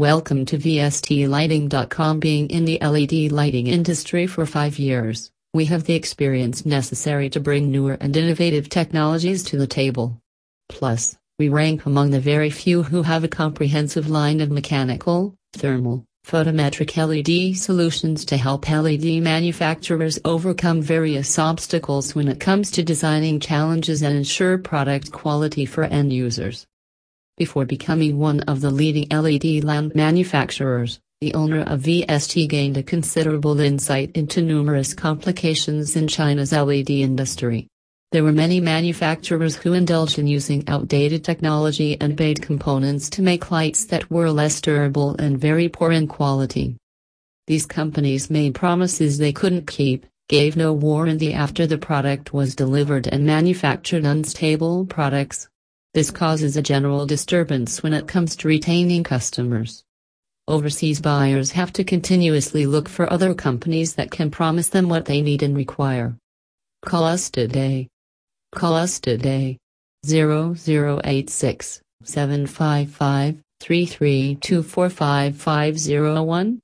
Welcome to VSTLighting.com. Being in the LED lighting industry for five years, we have the experience necessary to bring newer and innovative technologies to the table. Plus, we rank among the very few who have a comprehensive line of mechanical, thermal, photometric LED solutions to help LED manufacturers overcome various obstacles when it comes to designing challenges and ensure product quality for end users. Before becoming one of the leading LED lamp manufacturers, the owner of VST gained a considerable insight into numerous complications in China's LED industry. There were many manufacturers who indulged in using outdated technology and made components to make lights that were less durable and very poor in quality. These companies made promises they couldn't keep, gave no warranty after the product was delivered, and manufactured unstable products. This causes a general disturbance when it comes to retaining customers. Overseas buyers have to continuously look for other companies that can promise them what they need and require. Call us today. Call us today. 0086 755 33245 501